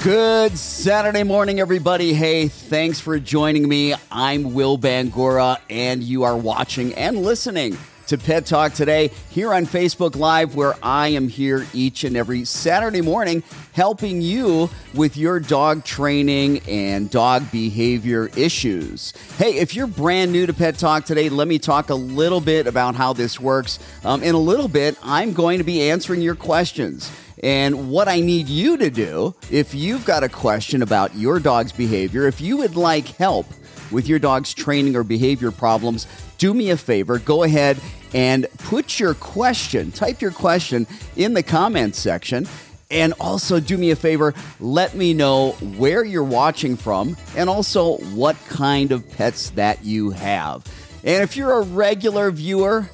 Good Saturday morning, everybody. Hey, thanks for joining me. I'm Will Bangura, and you are watching and listening to Pet Talk today here on Facebook Live, where I am here each and every Saturday morning helping you with your dog training and dog behavior issues. Hey, if you're brand new to Pet Talk today, let me talk a little bit about how this works. Um, in a little bit, I'm going to be answering your questions. And what I need you to do, if you've got a question about your dog's behavior, if you would like help with your dog's training or behavior problems, do me a favor. Go ahead and put your question, type your question in the comments section. And also, do me a favor, let me know where you're watching from and also what kind of pets that you have. And if you're a regular viewer,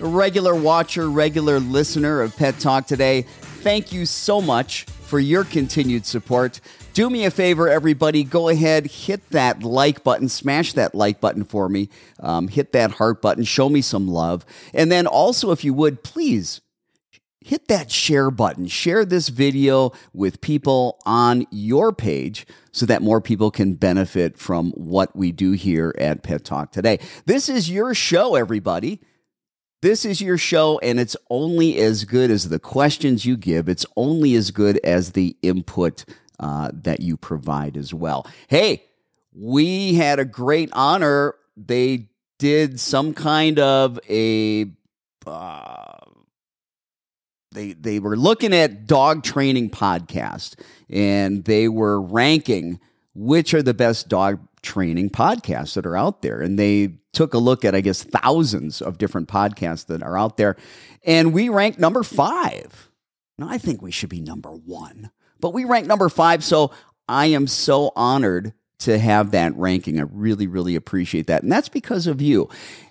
a regular watcher, regular listener of Pet Talk today, thank you so much for your continued support. Do me a favor, everybody. Go ahead, hit that like button, smash that like button for me, um, hit that heart button, show me some love. And then also, if you would, please hit that share button. Share this video with people on your page so that more people can benefit from what we do here at Pet Talk today. This is your show, everybody. This is your show, and it's only as good as the questions you give. It's only as good as the input uh, that you provide as well. Hey, we had a great honor. They did some kind of a. Uh, they they were looking at dog training podcast, and they were ranking which are the best dog training podcasts that are out there. And they took a look at, I guess, thousands of different podcasts that are out there. And we ranked number five. Now, I think we should be number one, but we ranked number five. So I am so honored to have that ranking. I really, really appreciate that. And that's because of you.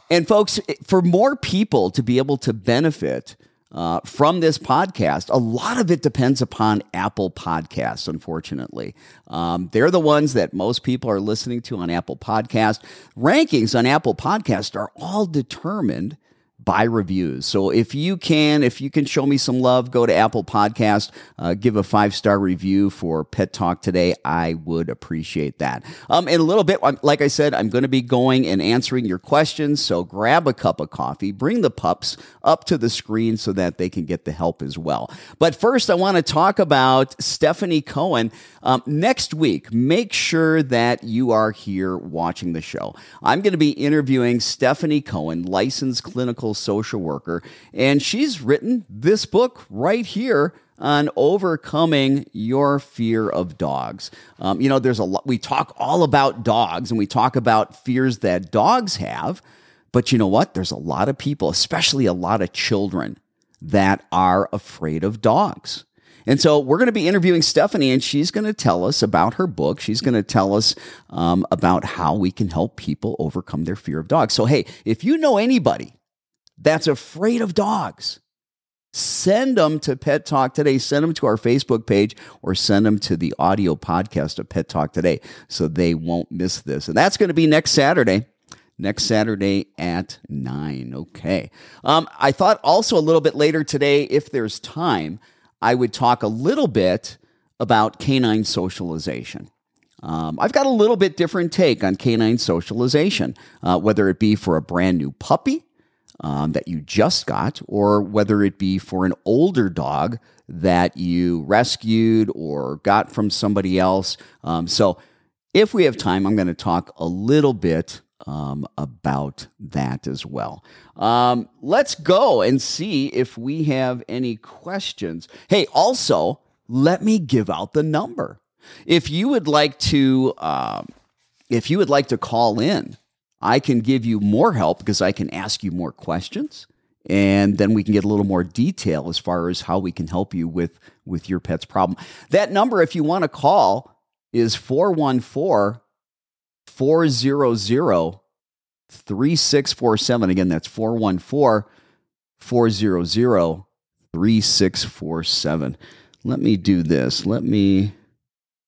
And folks, for more people to be able to benefit uh, from this podcast. A lot of it depends upon Apple Podcasts, unfortunately. Um, they're the ones that most people are listening to on Apple Podcast. Rankings on Apple Podcast are all determined by reviews. So if you can, if you can show me some love, go to Apple Podcast, uh, give a five star review for Pet Talk today. I would appreciate that. Um, in a little bit, like I said, I'm going to be going and answering your questions. So grab a cup of coffee, bring the pups up to the screen so that they can get the help as well. But first, I want to talk about Stephanie Cohen. Um, next week, make sure that you are here watching the show. I'm going to be interviewing Stephanie Cohen, licensed clinical social worker, and she's written this book right here on overcoming your fear of dogs. Um, you know, there's a lot, we talk all about dogs and we talk about fears that dogs have, but you know what? There's a lot of people, especially a lot of children, that are afraid of dogs. And so we're going to be interviewing Stephanie, and she's going to tell us about her book. She's going to tell us um, about how we can help people overcome their fear of dogs. So, hey, if you know anybody that's afraid of dogs, send them to Pet Talk today. Send them to our Facebook page or send them to the audio podcast of Pet Talk today so they won't miss this. And that's going to be next Saturday. Next Saturday at 9. Okay. Um, I thought also a little bit later today, if there's time, I would talk a little bit about canine socialization. Um, I've got a little bit different take on canine socialization, uh, whether it be for a brand new puppy um, that you just got, or whether it be for an older dog that you rescued or got from somebody else. Um, so, if we have time, I'm going to talk a little bit um, about that as well. Um, let's go and see if we have any questions. Hey, also, let me give out the number. If you would like to, um, if you would like to call in I can give you more help because I can ask you more questions and then we can get a little more detail as far as how we can help you with with your pet's problem. That number, if you want to call, is 414 400 3647. Again, that's 414 400 3647. Let me do this. Let me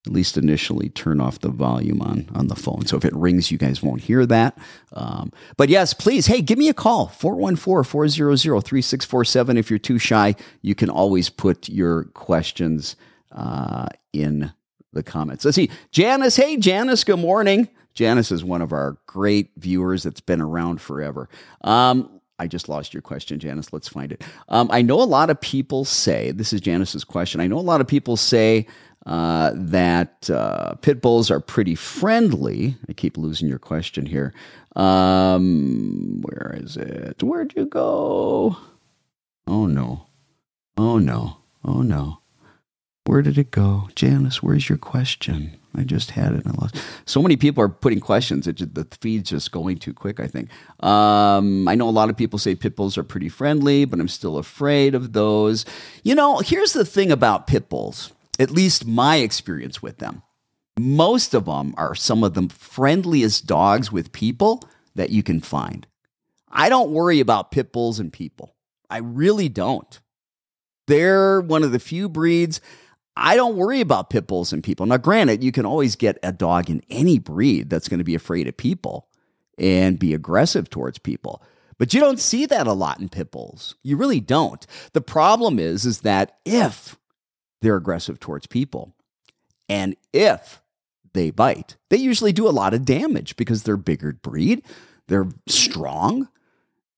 at least initially turn off the volume on on the phone. So if it rings, you guys won't hear that. Um, but yes, please, hey, give me a call 414-400-3647. If you're too shy, you can always put your questions uh, in the comments. Let's see. Janice, hey Janice, good morning. Janice is one of our great viewers that's been around forever. Um, I just lost your question, Janice. Let's find it. Um, I know a lot of people say, this is Janice's question. I know a lot of people say uh, that uh, pit bulls are pretty friendly. I keep losing your question here. Um, where is it? Where'd you go? Oh no. Oh no. Oh no. Where did it go? Janice, where's your question? I just had it and I lost. So many people are putting questions. It the feed's just going too quick, I think. Um, I know a lot of people say pit bulls are pretty friendly, but I'm still afraid of those. You know, here's the thing about pit bulls at least my experience with them. Most of them are some of the friendliest dogs with people that you can find. I don't worry about pit bulls and people. I really don't. They're one of the few breeds I don't worry about pit bulls and people. Now, granted, you can always get a dog in any breed that's going to be afraid of people and be aggressive towards people. But you don't see that a lot in pit bulls. You really don't. The problem is, is that if they're aggressive towards people. And if they bite, they usually do a lot of damage because they're bigger breed, they're strong,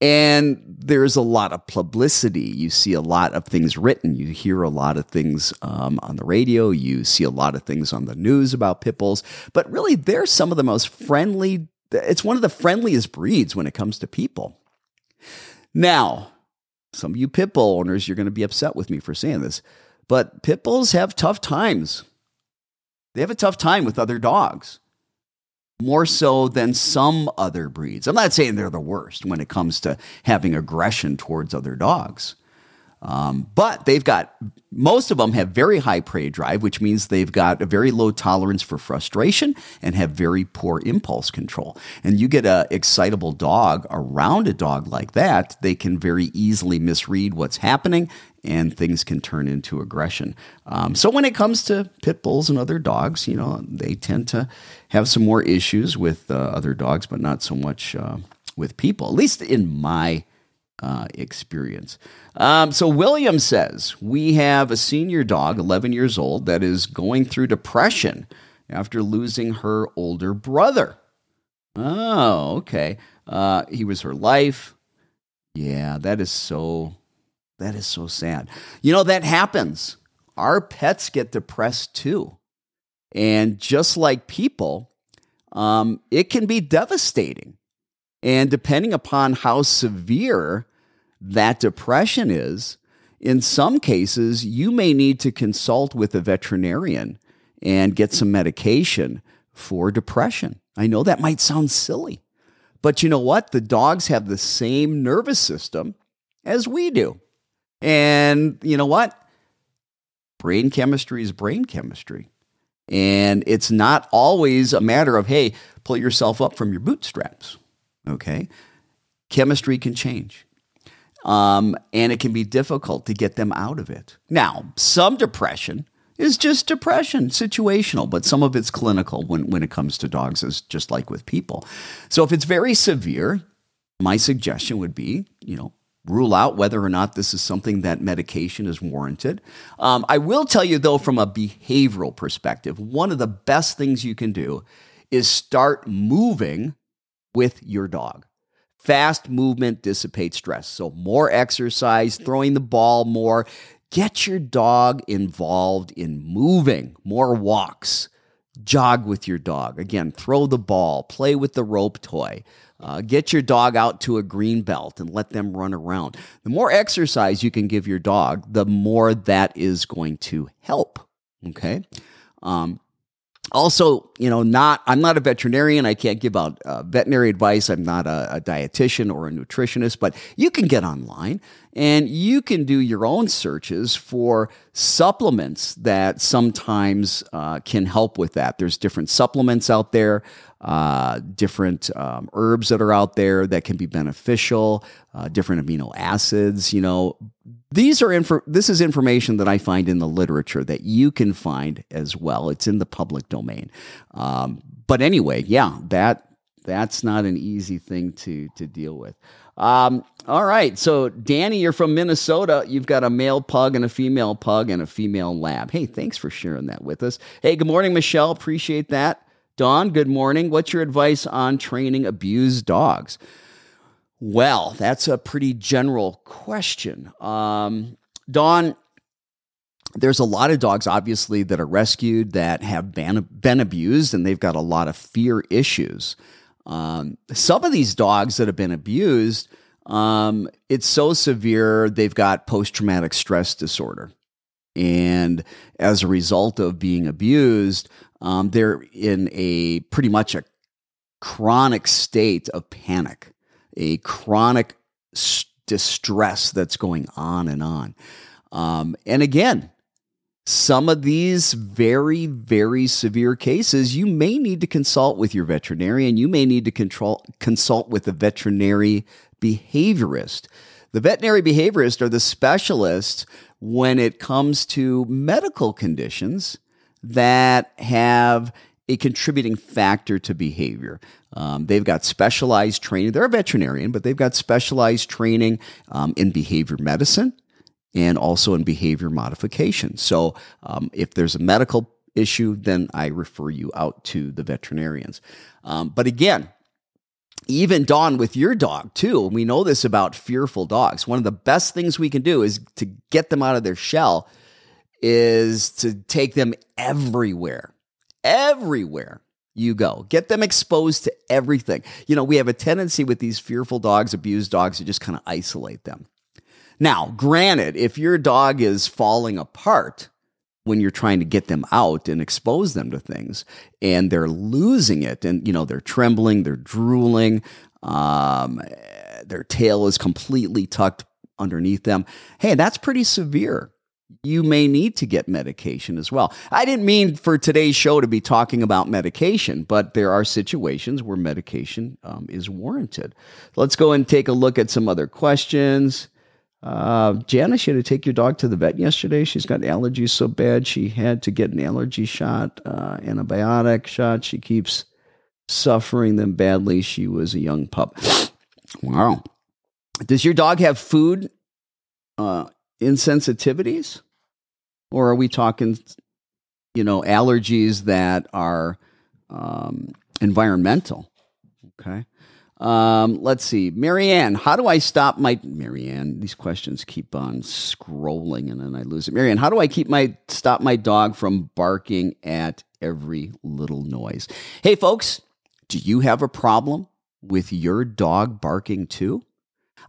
and there's a lot of publicity. You see a lot of things written. You hear a lot of things um, on the radio. You see a lot of things on the news about pit bulls. But really, they're some of the most friendly. It's one of the friendliest breeds when it comes to people. Now, some of you pit bull owners, you're going to be upset with me for saying this. But pit bulls have tough times. They have a tough time with other dogs, more so than some other breeds. I'm not saying they're the worst when it comes to having aggression towards other dogs. Um, but they've got most of them have very high prey drive, which means they've got a very low tolerance for frustration and have very poor impulse control. And you get a excitable dog around a dog like that, they can very easily misread what's happening and things can turn into aggression. Um, so when it comes to pit bulls and other dogs, you know, they tend to have some more issues with uh, other dogs, but not so much uh, with people, at least in my uh, experience. Um, so William says we have a senior dog, 11 years old, that is going through depression after losing her older brother. Oh, okay. Uh, he was her life. Yeah, that is so that is so sad. You know, that happens. Our pets get depressed too. And just like people, um, it can be devastating. And depending upon how severe that depression is, in some cases, you may need to consult with a veterinarian and get some medication for depression. I know that might sound silly, but you know what? The dogs have the same nervous system as we do. And you know what? Brain chemistry is brain chemistry. And it's not always a matter of, hey, pull yourself up from your bootstraps. Okay. Chemistry can change. Um, and it can be difficult to get them out of it. Now, some depression is just depression, situational, but some of it's clinical when, when it comes to dogs, is just like with people. So if it's very severe, my suggestion would be, you know, rule out whether or not this is something that medication is warranted. Um, I will tell you, though, from a behavioral perspective, one of the best things you can do is start moving with your dog. Fast movement dissipates stress. So, more exercise, throwing the ball more. Get your dog involved in moving, more walks. Jog with your dog. Again, throw the ball, play with the rope toy. Uh, get your dog out to a green belt and let them run around. The more exercise you can give your dog, the more that is going to help. Okay. Um, also, you know, not I'm not a veterinarian. I can't give out uh, veterinary advice. I'm not a, a, dietitian or a nutritionist, but you can get online and you can do your own searches for supplements that sometimes uh, can help with that. There's different supplements out there, uh, different um, herbs that are out there that can be beneficial, uh, different amino acids. You know, these are info, this is information that I find in the literature that you can find as well. It's in the public domain. Um, but anyway, yeah, that that's not an easy thing to to deal with. Um, all right, so Danny, you're from Minnesota. You've got a male pug and a female pug and a female lab. Hey, thanks for sharing that with us. Hey, good morning, Michelle. Appreciate that. Dawn, good morning. What's your advice on training abused dogs? Well, that's a pretty general question. Um, there's a lot of dogs, obviously, that are rescued that have been, been abused and they've got a lot of fear issues. Um, some of these dogs that have been abused, um, it's so severe, they've got post traumatic stress disorder. And as a result of being abused, um, they're in a pretty much a chronic state of panic a chronic distress that's going on and on. Um, and again, some of these very, very severe cases, you may need to consult with your veterinarian. You may need to control, consult with a veterinary behaviorist. The veterinary behaviorists are the specialists when it comes to medical conditions that have a contributing factor to behavior. Um, they've got specialized training. They're a veterinarian, but they've got specialized training um, in behavior medicine and also in behavior modification. So um, if there's a medical issue, then I refer you out to the veterinarians. Um, but again, even Dawn with your dog too. We know this about fearful dogs. One of the best things we can do is to get them out of their shell is to take them everywhere everywhere you go. Get them exposed to everything. You know, we have a tendency with these fearful dogs, abused dogs, to just kind of isolate them. Now, granted, if your dog is falling apart when you're trying to get them out and expose them to things and they're losing it and, you know, they're trembling, they're drooling, um, their tail is completely tucked underneath them, hey, that's pretty severe you may need to get medication as well. I didn't mean for today's show to be talking about medication, but there are situations where medication um, is warranted. Let's go and take a look at some other questions. Uh, Janice, you had to take your dog to the vet yesterday. She's got allergies so bad she had to get an allergy shot, uh, antibiotic shot. She keeps suffering them badly. She was a young pup. Wow. Does your dog have food uh, insensitivities? Or are we talking, you know, allergies that are um, environmental? Okay. Um, let's see. Marianne, how do I stop my Marianne? These questions keep on scrolling and then I lose it. Marianne, how do I keep my stop my dog from barking at every little noise? Hey folks, do you have a problem with your dog barking too?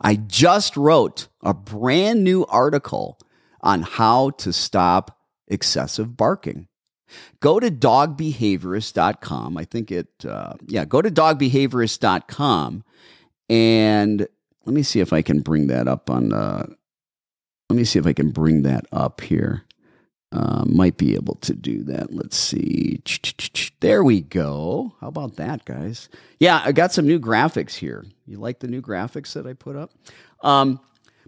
I just wrote a brand new article on how to stop excessive barking. Go to dogbehaviorist.com. I think it, uh, yeah, go to dogbehaviorist.com and let me see if I can bring that up on, uh, let me see if I can bring that up here. Uh, might be able to do that. Let's see. There we go. How about that, guys? Yeah, I got some new graphics here. You like the new graphics that I put up? Um,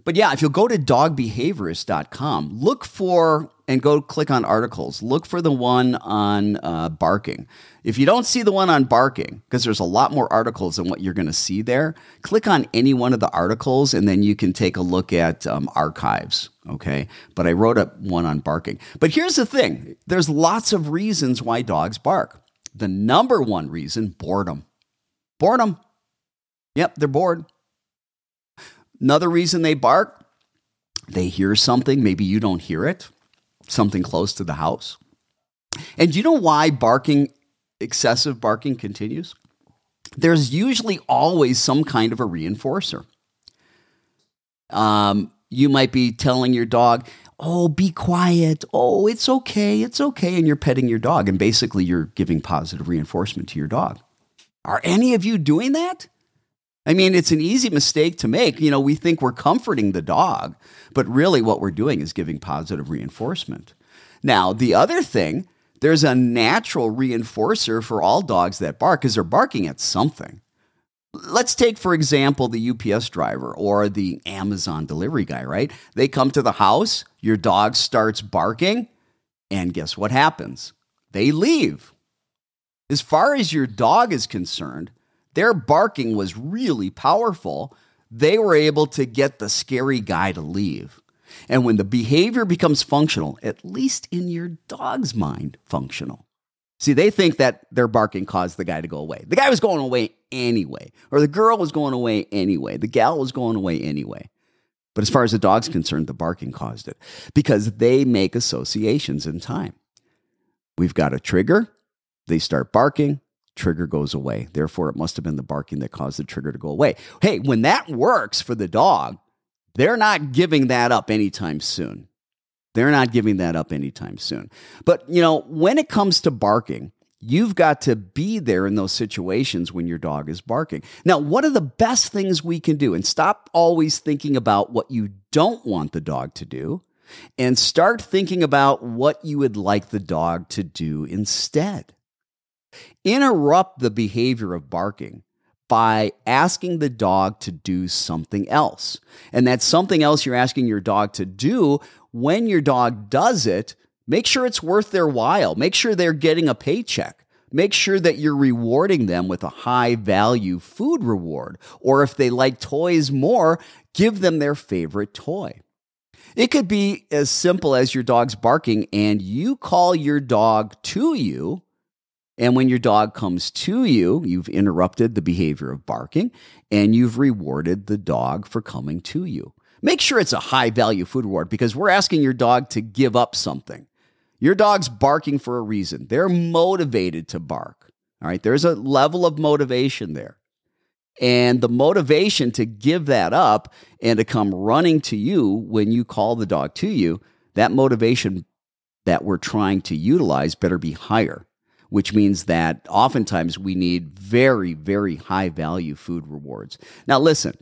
but yeah, if you'll go to dogbehaviorist.com, look for and go click on articles. Look for the one on uh, barking. If you don't see the one on barking, because there's a lot more articles than what you're going to see there, click on any one of the articles and then you can take a look at um, archives. Okay. But I wrote up one on barking. But here's the thing there's lots of reasons why dogs bark. The number one reason boredom. Boredom. Yep, they're bored. Another reason they bark, they hear something, maybe you don't hear it, something close to the house. And you know why barking, excessive barking continues? There's usually always some kind of a reinforcer. Um, you might be telling your dog, oh, be quiet. Oh, it's okay. It's okay. And you're petting your dog. And basically, you're giving positive reinforcement to your dog. Are any of you doing that? I mean, it's an easy mistake to make. You know, we think we're comforting the dog, but really what we're doing is giving positive reinforcement. Now, the other thing, there's a natural reinforcer for all dogs that bark because they're barking at something. Let's take, for example, the UPS driver or the Amazon delivery guy, right? They come to the house, your dog starts barking, and guess what happens? They leave. As far as your dog is concerned, their barking was really powerful. They were able to get the scary guy to leave. And when the behavior becomes functional, at least in your dog's mind, functional. See, they think that their barking caused the guy to go away. The guy was going away anyway, or the girl was going away anyway, the gal was going away anyway. But as far as the dog's concerned, the barking caused it because they make associations in time. We've got a trigger, they start barking, trigger goes away. Therefore, it must have been the barking that caused the trigger to go away. Hey, when that works for the dog, they're not giving that up anytime soon. They're not giving that up anytime soon. But, you know, when it comes to barking, you've got to be there in those situations when your dog is barking. Now, one of the best things we can do, and stop always thinking about what you don't want the dog to do, and start thinking about what you would like the dog to do instead. Interrupt the behavior of barking by asking the dog to do something else. And that something else you're asking your dog to do, when your dog does it, make sure it's worth their while. Make sure they're getting a paycheck. Make sure that you're rewarding them with a high value food reward. Or if they like toys more, give them their favorite toy. It could be as simple as your dog's barking and you call your dog to you and when your dog comes to you, you've interrupted the behavior of barking and you've rewarded the dog for coming to you. Make sure it's a high value food reward because we're asking your dog to give up something. Your dog's barking for a reason. They're motivated to bark. All right. There's a level of motivation there. And the motivation to give that up and to come running to you when you call the dog to you, that motivation that we're trying to utilize better be higher which means that oftentimes we need very, very high value food rewards. Now, listen,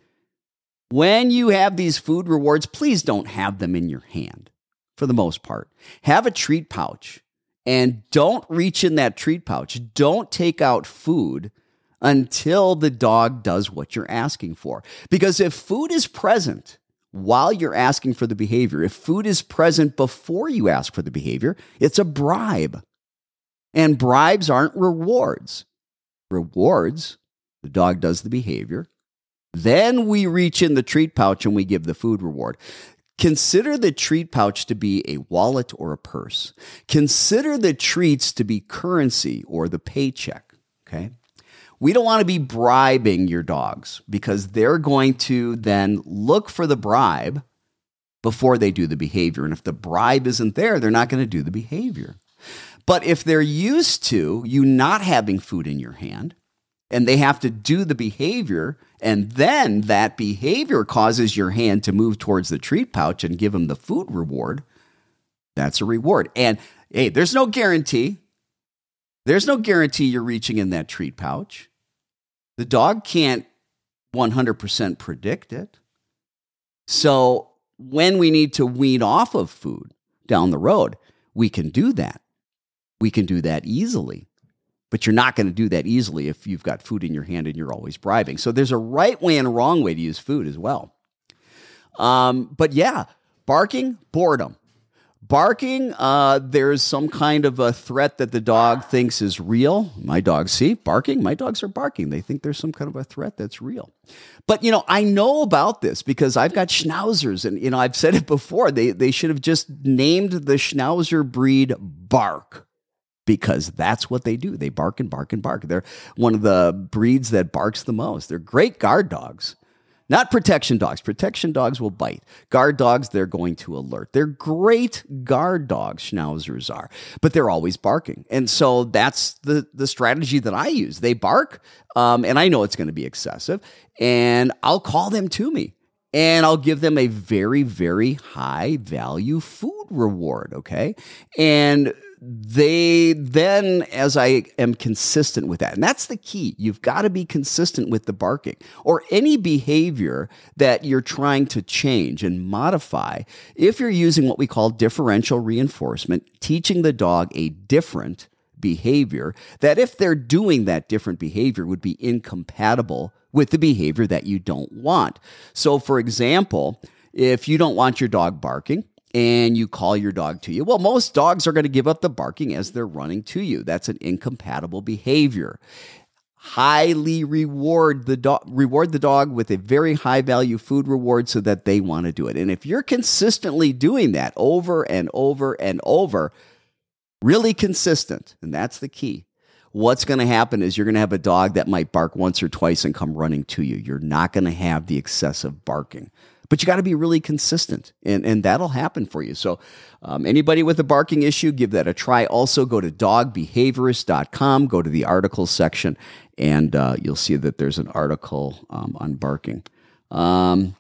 when you have these food rewards, please don't have them in your hand for the most part. Have a treat pouch and don't reach in that treat pouch. Don't take out food until the dog does what you're asking for. Because if food is present, while you're asking for the behavior, if food is present before you ask for the behavior, it's a bribe. And bribes aren't rewards. Rewards, the dog does the behavior. Then we reach in the treat pouch and we give the food reward. Consider the treat pouch to be a wallet or a purse. Consider the treats to be currency or the paycheck. Okay. We don't want to be bribing your dogs because they're going to then look for the bribe before they do the behavior. And if the bribe isn't there, they're not going to do the behavior. But if they're used to you not having food in your hand and they have to do the behavior, and then that behavior causes your hand to move towards the treat pouch and give them the food reward, that's a reward. And hey, there's no guarantee. There's no guarantee you're reaching in that treat pouch. The dog can't 100% predict it. So when we need to wean off of food down the road, we can do that we can do that easily. But you're not going to do that easily if you've got food in your hand and you're always bribing. So there's a right way and a wrong way to use food as well. Um, but yeah, barking, boredom. Barking, uh, there's some kind of a threat that the dog thinks is real. My dogs see barking. My dogs are barking. They think there's some kind of a threat that's real. But you know, I know about this because I've got schnauzers, and you know, I've said it before. They they should have just named the schnauzer breed Bark because that's what they do. They bark and bark and bark. They're one of the breeds that barks the most. They're great guard dogs. Not protection dogs. Protection dogs will bite. Guard dogs, they're going to alert. They're great guard dogs, schnauzers are, but they're always barking. And so that's the, the strategy that I use. They bark, um, and I know it's going to be excessive, and I'll call them to me. and I'll give them a very, very high value food reward. Okay. And they then, as I am consistent with that, and that's the key, you've got to be consistent with the barking or any behavior that you're trying to change and modify. If you're using what we call differential reinforcement, teaching the dog a different behavior, that if they're doing that different behavior would be incompatible with the behavior that you don't want. So, for example, if you don't want your dog barking, and you call your dog to you. Well, most dogs are going to give up the barking as they're running to you. That's an incompatible behavior. Highly reward the dog reward the dog with a very high value food reward so that they want to do it. And if you're consistently doing that over and over and over, really consistent, and that's the key. What's going to happen is you're going to have a dog that might bark once or twice and come running to you. You're not going to have the excessive barking but you got to be really consistent and, and that'll happen for you. So, um, anybody with a barking issue, give that a try. Also, go to dogbehaviorist.com, go to the articles section, and uh, you'll see that there's an article um, on barking. Um,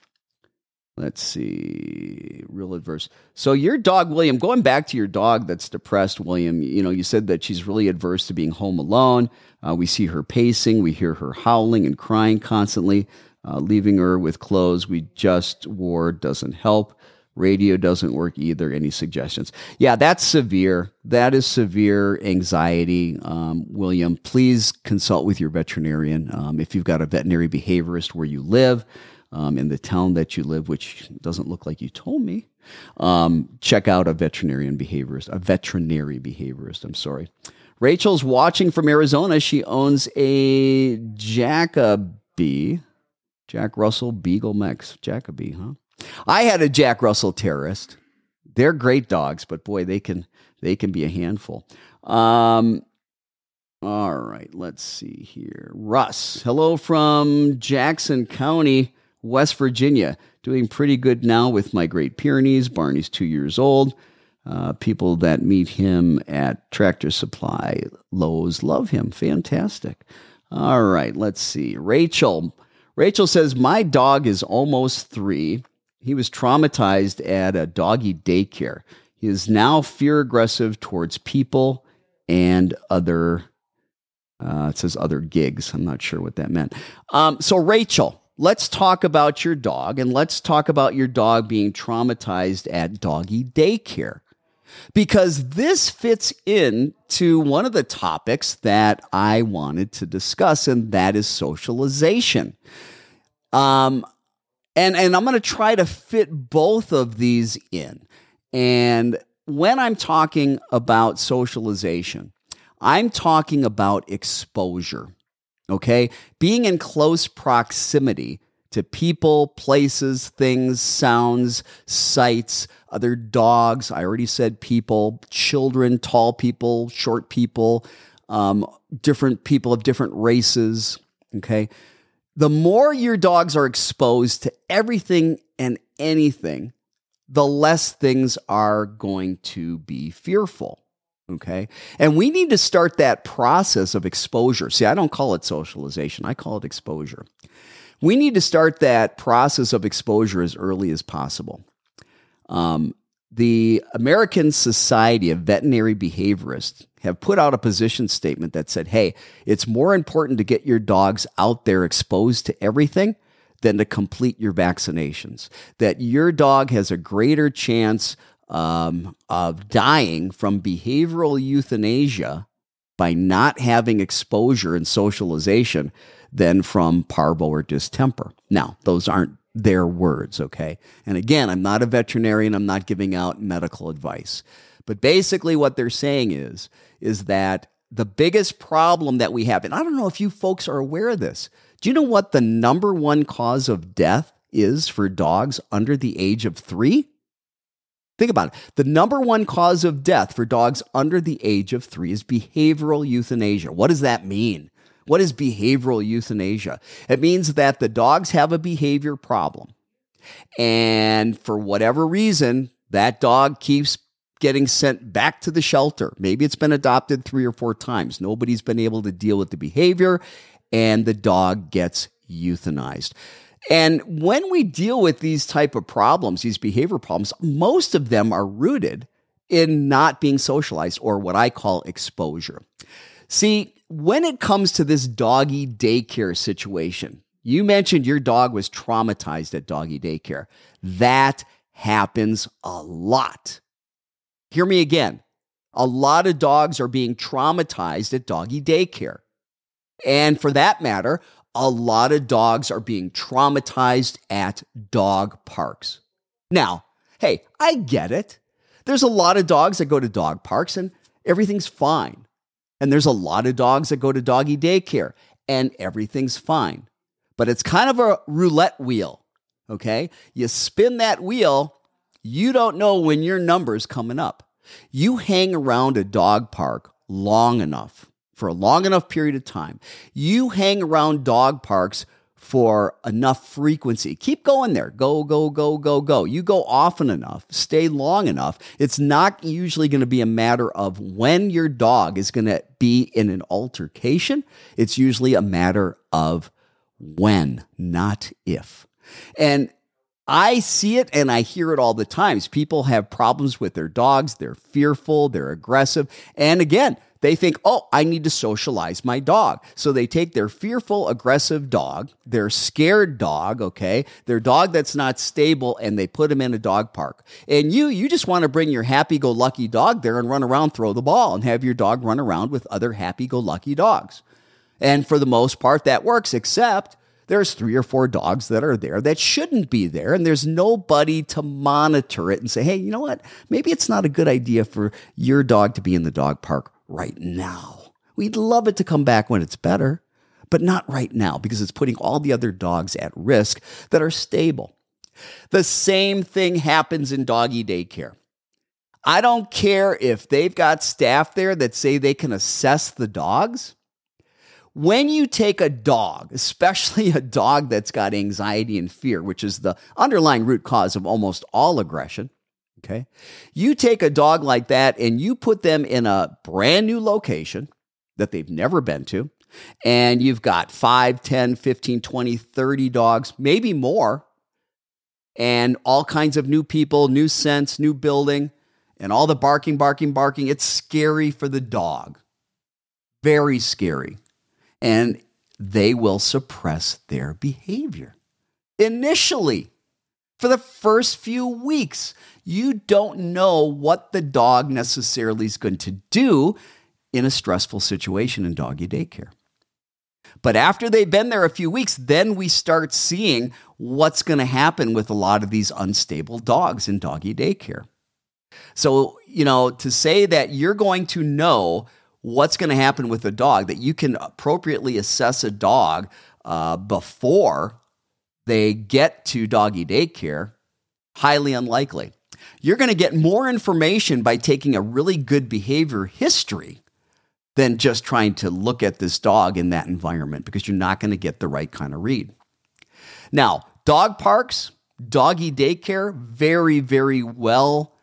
let's see, real adverse. So, your dog, William, going back to your dog that's depressed, William, you know, you said that she's really adverse to being home alone. Uh, we see her pacing, we hear her howling and crying constantly. Uh, leaving her with clothes we just wore doesn't help. Radio doesn't work either. Any suggestions? Yeah, that's severe. That is severe anxiety. Um, William, please consult with your veterinarian. Um, if you've got a veterinary behaviorist where you live, um, in the town that you live, which doesn't look like you told me, um, check out a veterinarian behaviorist, a veterinary behaviorist. I'm sorry. Rachel's watching from Arizona. She owns a Jacoby. Jack Russell Beagle Mex Jacoby, huh? I had a Jack Russell Terrorist. They're great dogs, but boy, they can they can be a handful. Um, all right, let's see here. Russ, hello from Jackson County, West Virginia. Doing pretty good now with my Great Pyrenees. Barney's two years old. Uh, people that meet him at Tractor Supply, Lowe's, love him. Fantastic. All right, let's see. Rachel, Rachel says, My dog is almost three. He was traumatized at a doggy daycare. He is now fear aggressive towards people and other, uh, it says other gigs. I'm not sure what that meant. Um, so, Rachel, let's talk about your dog and let's talk about your dog being traumatized at doggy daycare because this fits in to one of the topics that I wanted to discuss, and that is socialization. Um, and and I'm going to try to fit both of these in. And when I'm talking about socialization, I'm talking about exposure. Okay, being in close proximity to people, places, things, sounds, sights, other dogs. I already said people, children, tall people, short people, um, different people of different races. Okay. The more your dogs are exposed to everything and anything, the less things are going to be fearful. Okay. And we need to start that process of exposure. See, I don't call it socialization, I call it exposure. We need to start that process of exposure as early as possible. Um, the American Society of Veterinary Behaviorists have put out a position statement that said, hey, it's more important to get your dogs out there exposed to everything than to complete your vaccinations. That your dog has a greater chance um, of dying from behavioral euthanasia by not having exposure and socialization than from parvo or distemper. Now, those aren't their words, okay? And again, I'm not a veterinarian, I'm not giving out medical advice. But basically what they're saying is is that the biggest problem that we have, and I don't know if you folks are aware of this. Do you know what the number one cause of death is for dogs under the age of 3? Think about it. The number one cause of death for dogs under the age of 3 is behavioral euthanasia. What does that mean? What is behavioral euthanasia? It means that the dogs have a behavior problem. And for whatever reason, that dog keeps getting sent back to the shelter. Maybe it's been adopted three or four times. Nobody's been able to deal with the behavior, and the dog gets euthanized. And when we deal with these type of problems, these behavior problems, most of them are rooted in not being socialized or what I call exposure. See, when it comes to this doggy daycare situation, you mentioned your dog was traumatized at doggy daycare. That happens a lot. Hear me again. A lot of dogs are being traumatized at doggy daycare. And for that matter, a lot of dogs are being traumatized at dog parks. Now, hey, I get it. There's a lot of dogs that go to dog parks and everything's fine. And there's a lot of dogs that go to doggy daycare and everything's fine. But it's kind of a roulette wheel, okay? You spin that wheel, you don't know when your number's coming up. You hang around a dog park long enough, for a long enough period of time. You hang around dog parks for enough frequency. Keep going there. Go, go, go, go, go. You go often enough, stay long enough. It's not usually going to be a matter of when your dog is going to be in an altercation. It's usually a matter of when, not if. And I see it and I hear it all the times. People have problems with their dogs. They're fearful, they're aggressive. And again, they think, oh, I need to socialize my dog. So they take their fearful, aggressive dog, their scared dog, okay, their dog that's not stable, and they put him in a dog park. And you, you just want to bring your happy go lucky dog there and run around, throw the ball, and have your dog run around with other happy go lucky dogs. And for the most part, that works, except there's three or four dogs that are there that shouldn't be there, and there's nobody to monitor it and say, hey, you know what? Maybe it's not a good idea for your dog to be in the dog park right now. We'd love it to come back when it's better, but not right now because it's putting all the other dogs at risk that are stable. The same thing happens in doggy daycare. I don't care if they've got staff there that say they can assess the dogs. When you take a dog, especially a dog that's got anxiety and fear, which is the underlying root cause of almost all aggression, Okay. You take a dog like that and you put them in a brand new location that they've never been to, and you've got 5, 10, 15, 20, 30 dogs, maybe more, and all kinds of new people, new scents, new building, and all the barking, barking, barking. It's scary for the dog. Very scary. And they will suppress their behavior. Initially, for the first few weeks, you don't know what the dog necessarily is going to do in a stressful situation in doggy daycare. But after they've been there a few weeks, then we start seeing what's going to happen with a lot of these unstable dogs in doggy daycare. So, you know, to say that you're going to know what's going to happen with a dog, that you can appropriately assess a dog uh, before they get to doggy daycare, highly unlikely. You're going to get more information by taking a really good behavior history than just trying to look at this dog in that environment because you're not going to get the right kind of read. Now, dog parks, doggy daycare, very, very well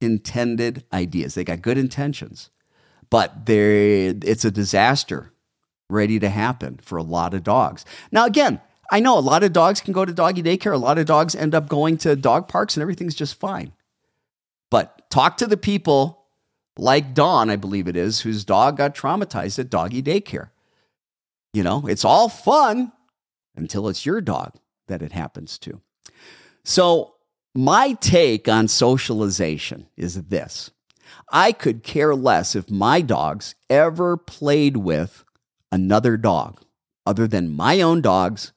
intended ideas. They got good intentions, but it's a disaster ready to happen for a lot of dogs. Now, again, I know a lot of dogs can go to doggy daycare. A lot of dogs end up going to dog parks and everything's just fine. But talk to the people like Dawn, I believe it is, whose dog got traumatized at doggy daycare. You know, it's all fun until it's your dog that it happens to. So, my take on socialization is this I could care less if my dogs ever played with another dog other than my own dogs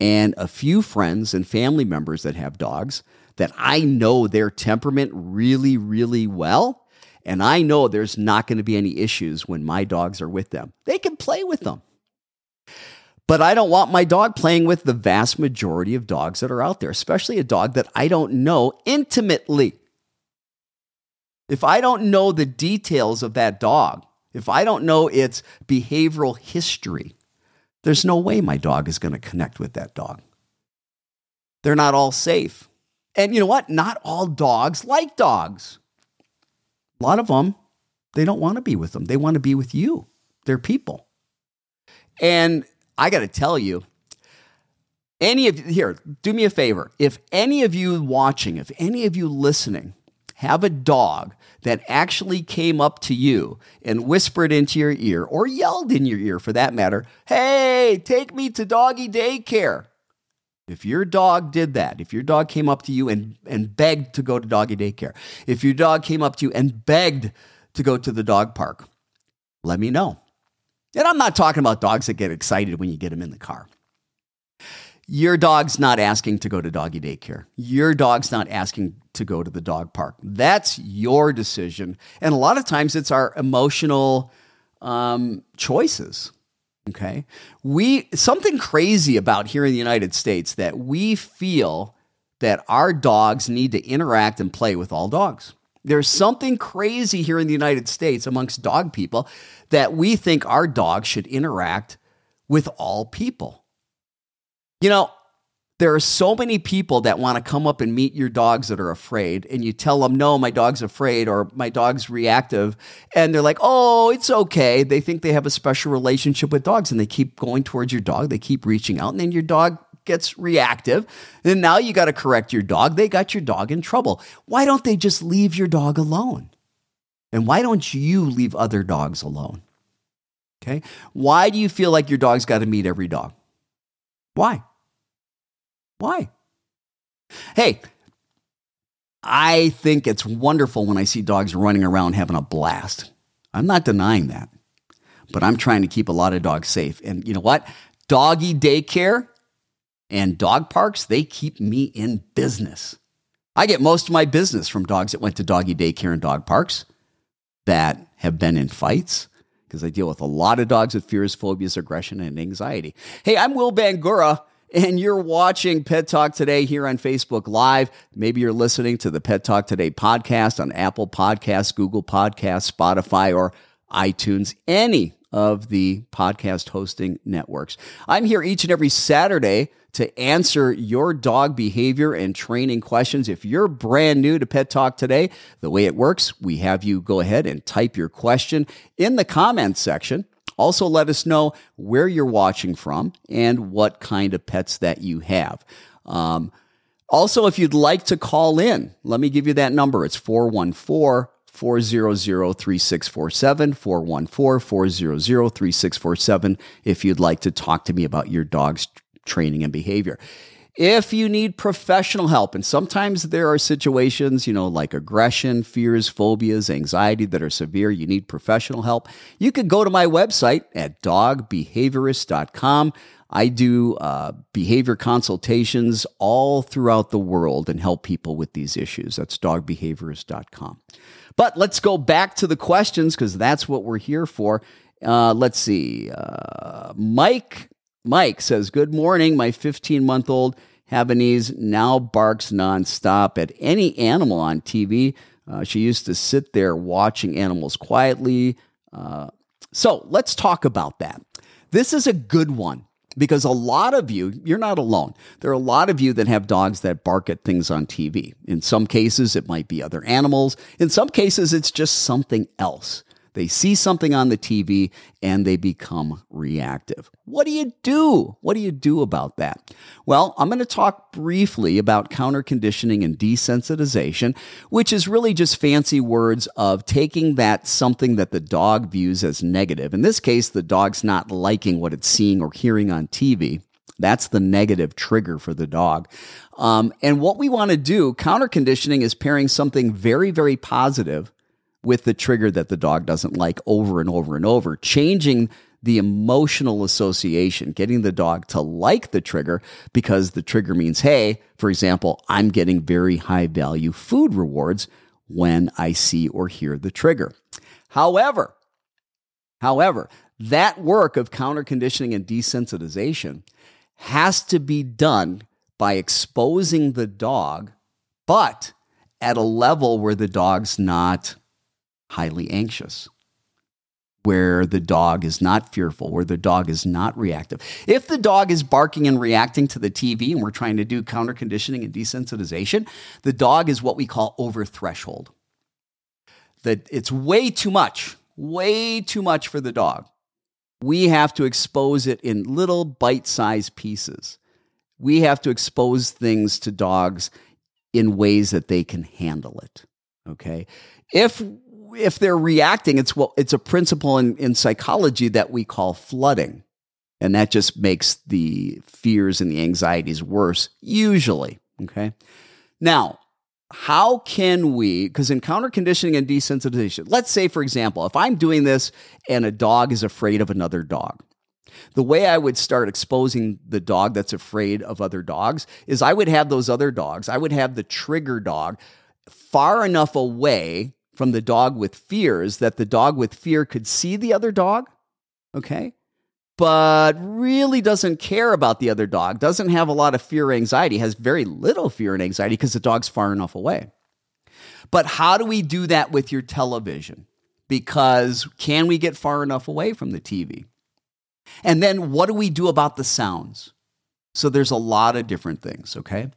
and a few friends and family members that have dogs that I know their temperament really, really well. And I know there's not going to be any issues when my dogs are with them. They can play with them. But I don't want my dog playing with the vast majority of dogs that are out there, especially a dog that I don't know intimately. If I don't know the details of that dog, if I don't know its behavioral history, there's no way my dog is going to connect with that dog. They're not all safe. And you know what? Not all dogs like dogs. A lot of them, they don't want to be with them. They want to be with you. They're people. And I got to tell you, any of you here, do me a favor. If any of you watching, if any of you listening have a dog that actually came up to you and whispered into your ear or yelled in your ear for that matter, hey, take me to doggy daycare. If your dog did that, if your dog came up to you and, and begged to go to doggy daycare, if your dog came up to you and begged to go to the dog park, let me know. And I'm not talking about dogs that get excited when you get them in the car. Your dog's not asking to go to doggy daycare. Your dog's not asking to go to the dog park. That's your decision. And a lot of times it's our emotional um, choices. Okay. We, something crazy about here in the United States that we feel that our dogs need to interact and play with all dogs. There's something crazy here in the United States amongst dog people that we think our dogs should interact with all people. You know, there are so many people that want to come up and meet your dogs that are afraid, and you tell them, no, my dog's afraid or my dog's reactive. And they're like, oh, it's okay. They think they have a special relationship with dogs and they keep going towards your dog. They keep reaching out, and then your dog gets reactive. And now you got to correct your dog. They got your dog in trouble. Why don't they just leave your dog alone? And why don't you leave other dogs alone? Okay. Why do you feel like your dog's got to meet every dog? Why? Why? Hey, I think it's wonderful when I see dogs running around having a blast. I'm not denying that, but I'm trying to keep a lot of dogs safe. And you know what? Doggy daycare and dog parks, they keep me in business. I get most of my business from dogs that went to doggy daycare and dog parks that have been in fights because I deal with a lot of dogs with fears, phobias, aggression, and anxiety. Hey, I'm Will Bangura and you're watching Pet Talk Today here on Facebook Live. Maybe you're listening to the Pet Talk Today podcast on Apple Podcasts, Google Podcasts, Spotify, or iTunes, any of the podcast hosting networks. I'm here each and every Saturday to answer your dog behavior and training questions. If you're brand new to Pet Talk today, the way it works, we have you go ahead and type your question in the comments section. Also, let us know where you're watching from and what kind of pets that you have. Um, also, if you'd like to call in, let me give you that number. It's 414 400 3647, 414 400 3647, if you'd like to talk to me about your dog's training and behavior. If you need professional help, and sometimes there are situations, you know, like aggression, fears, phobias, anxiety that are severe, you need professional help, you could go to my website at dogbehaviorist.com. I do uh, behavior consultations all throughout the world and help people with these issues. That's dogbehaviorist.com. But let's go back to the questions because that's what we're here for. Uh, let's see. Uh, Mike Mike says, Good morning. My 15 month old Havanese now barks nonstop at any animal on TV. Uh, she used to sit there watching animals quietly. Uh, so let's talk about that. This is a good one because a lot of you, you're not alone. There are a lot of you that have dogs that bark at things on TV. In some cases, it might be other animals. In some cases, it's just something else. They see something on the TV and they become reactive. What do you do? What do you do about that? Well, I'm going to talk briefly about counter conditioning and desensitization, which is really just fancy words of taking that something that the dog views as negative. In this case, the dog's not liking what it's seeing or hearing on TV. That's the negative trigger for the dog. Um, and what we want to do, counter conditioning, is pairing something very, very positive with the trigger that the dog doesn't like over and over and over, changing the emotional association, getting the dog to like the trigger because the trigger means, hey, for example, I'm getting very high value food rewards when I see or hear the trigger. However, however, that work of counter conditioning and desensitization has to be done by exposing the dog, but at a level where the dog's not highly anxious, where the dog is not fearful, where the dog is not reactive. If the dog is barking and reacting to the TV and we're trying to do counter conditioning and desensitization, the dog is what we call over threshold. That it's way too much, way too much for the dog. We have to expose it in little bite sized pieces. we have to expose things to dogs in ways that they can handle it. Okay. If if they're reacting, it's well, it's a principle in, in psychology that we call flooding. And that just makes the fears and the anxieties worse, usually. Okay. Now, how can we, because in counter conditioning and desensitization, let's say, for example, if I'm doing this and a dog is afraid of another dog, the way I would start exposing the dog that's afraid of other dogs is I would have those other dogs, I would have the trigger dog far enough away from the dog with fears that the dog with fear could see the other dog, okay? But really doesn't care about the other dog, doesn't have a lot of fear or anxiety, has very little fear and anxiety because the dog's far enough away. But how do we do that with your television? Because can we get far enough away from the TV? And then what do we do about the sounds? So there's a lot of different things, okay?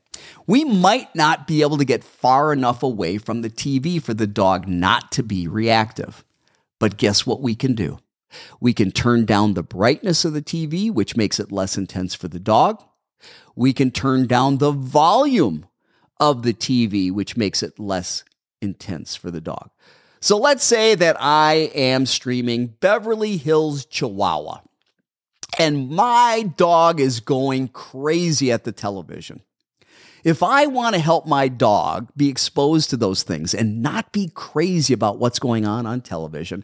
We might not be able to get far enough away from the TV for the dog not to be reactive. But guess what we can do? We can turn down the brightness of the TV, which makes it less intense for the dog. We can turn down the volume of the TV, which makes it less intense for the dog. So let's say that I am streaming Beverly Hills Chihuahua and my dog is going crazy at the television. If I want to help my dog be exposed to those things and not be crazy about what's going on on television,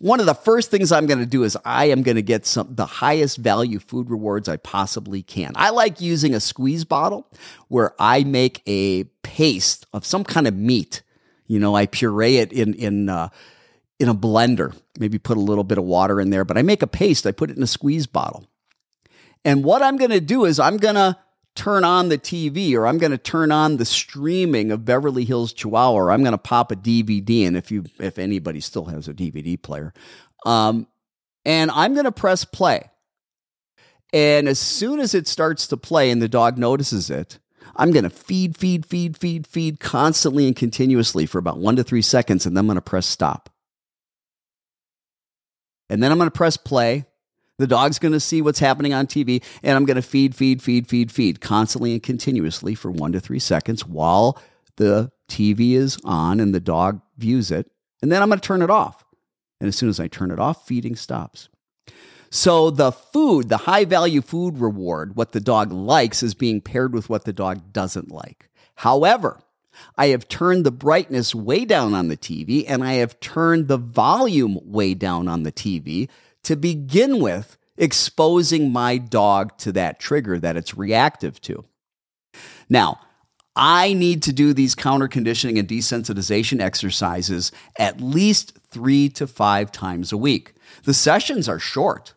one of the first things I'm going to do is I am going to get some the highest value food rewards I possibly can. I like using a squeeze bottle where I make a paste of some kind of meat. You know, I puree it in in uh, in a blender, maybe put a little bit of water in there, but I make a paste, I put it in a squeeze bottle. And what I'm going to do is I'm going to turn on the TV or I'm going to turn on the streaming of Beverly Hills Chihuahua or I'm going to pop a DVD in if you if anybody still has a DVD player. Um, and I'm going to press play. And as soon as it starts to play and the dog notices it, I'm going to feed, feed, feed, feed, feed constantly and continuously for about one to three seconds, and then I'm going to press stop. And then I'm going to press play. The dog's going to see what's happening on TV, and I'm going to feed, feed, feed, feed, feed constantly and continuously for one to three seconds while the TV is on and the dog views it. And then I'm going to turn it off. And as soon as I turn it off, feeding stops. So the food, the high value food reward, what the dog likes is being paired with what the dog doesn't like. However, I have turned the brightness way down on the TV and I have turned the volume way down on the TV to begin with, exposing my dog to that trigger that it's reactive to. Now, I need to do these counter conditioning and desensitization exercises at least three to five times a week. The sessions are short.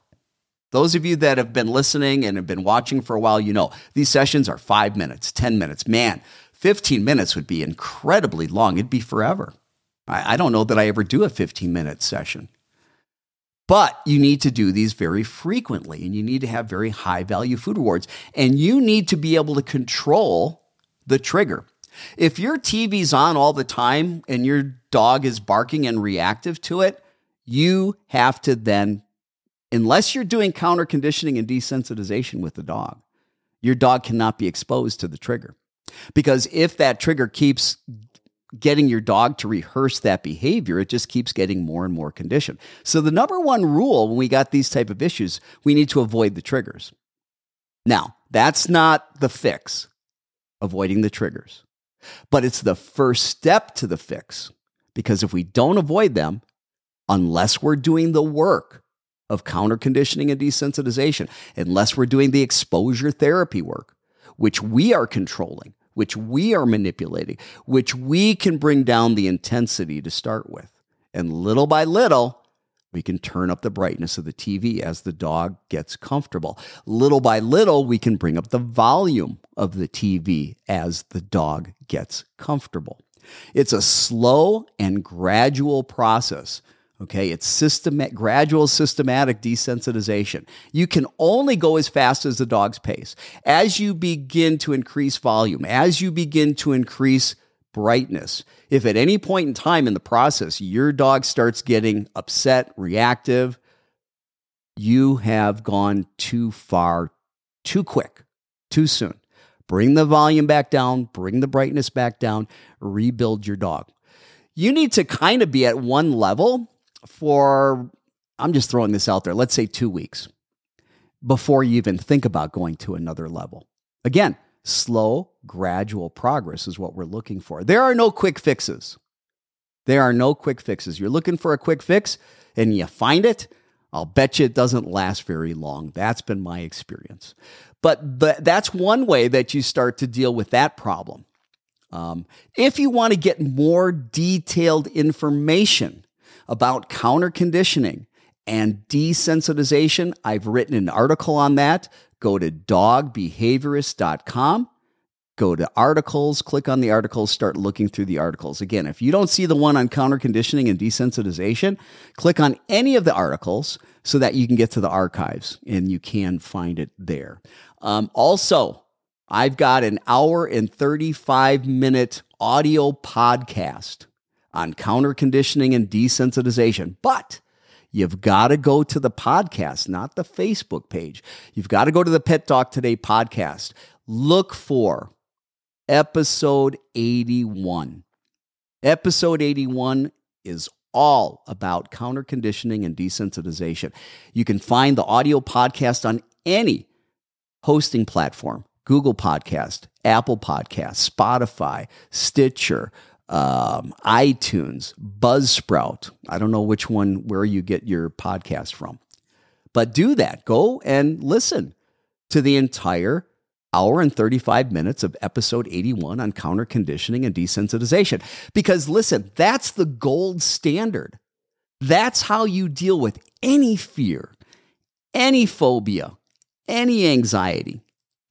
Those of you that have been listening and have been watching for a while, you know these sessions are five minutes, 10 minutes. Man, 15 minutes would be incredibly long. It'd be forever. I, I don't know that I ever do a 15 minute session. But you need to do these very frequently and you need to have very high value food rewards. And you need to be able to control the trigger. If your TV's on all the time and your dog is barking and reactive to it, you have to then, unless you're doing counter conditioning and desensitization with the dog, your dog cannot be exposed to the trigger. Because if that trigger keeps getting your dog to rehearse that behavior, it just keeps getting more and more conditioned. So the number one rule when we got these type of issues, we need to avoid the triggers. Now, that's not the fix, avoiding the triggers. But it's the first step to the fix. Because if we don't avoid them, unless we're doing the work of counter conditioning and desensitization, unless we're doing the exposure therapy work, which we are controlling, which we are manipulating, which we can bring down the intensity to start with. And little by little, we can turn up the brightness of the TV as the dog gets comfortable. Little by little, we can bring up the volume of the TV as the dog gets comfortable. It's a slow and gradual process Okay, it's systematic, gradual systematic desensitization. You can only go as fast as the dog's pace. As you begin to increase volume, as you begin to increase brightness, if at any point in time in the process your dog starts getting upset, reactive, you have gone too far, too quick. Too soon. Bring the volume back down, bring the brightness back down, rebuild your dog. You need to kind of be at one level for, I'm just throwing this out there, let's say two weeks before you even think about going to another level. Again, slow, gradual progress is what we're looking for. There are no quick fixes. There are no quick fixes. You're looking for a quick fix and you find it, I'll bet you it doesn't last very long. That's been my experience. But, but that's one way that you start to deal with that problem. Um, if you want to get more detailed information about counter conditioning and desensitization, I've written an article on that. Go to dogbehaviorist.com go to articles, click on the articles, start looking through the articles. Again, if you don't see the one on counter conditioning and desensitization, click on any of the articles so that you can get to the archives and you can find it there. Um, also, I've got an hour and 35 minute audio podcast on counter conditioning and desensitization, but You've got to go to the podcast, not the Facebook page. You've got to go to the Pet Talk Today podcast. Look for episode 81. Episode 81 is all about counter conditioning and desensitization. You can find the audio podcast on any hosting platform Google Podcast, Apple Podcast, Spotify, Stitcher, um, iTunes, Buzzsprout. I don't know which one, where you get your podcast from. But do that. Go and listen to the entire hour and 35 minutes of episode 81 on counter conditioning and desensitization. Because listen, that's the gold standard. That's how you deal with any fear, any phobia, any anxiety,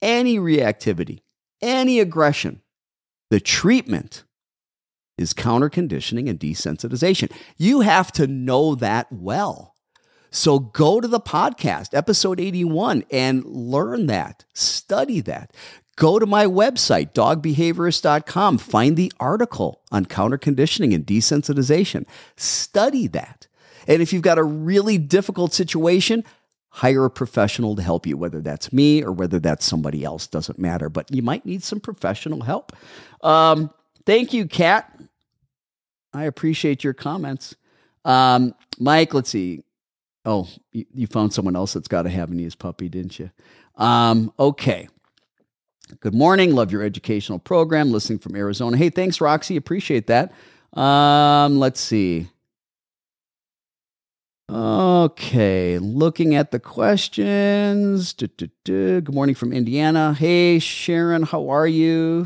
any reactivity, any aggression. The treatment is counter conditioning and desensitization. You have to know that well. So go to the podcast, episode 81, and learn that, study that. Go to my website, dogbehaviorist.com, find the article on counter conditioning and desensitization. Study that. And if you've got a really difficult situation, hire a professional to help you, whether that's me or whether that's somebody else, doesn't matter. But you might need some professional help. Um, thank you, Kat. I appreciate your comments. Um, Mike, let's see. Oh, you, you found someone else that's got to have puppy, didn't you? Um, okay. Good morning. Love your educational program. Listening from Arizona. Hey, thanks, Roxy. Appreciate that. Um, let's see. Okay, looking at the questions. Good morning from Indiana. Hey, Sharon, how are you?